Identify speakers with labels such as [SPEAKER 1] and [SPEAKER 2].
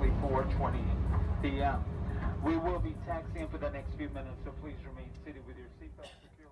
[SPEAKER 1] approximately 4.20 p.m. We will be taxiing for the next few minutes, so please remain seated with your seatbelt secure.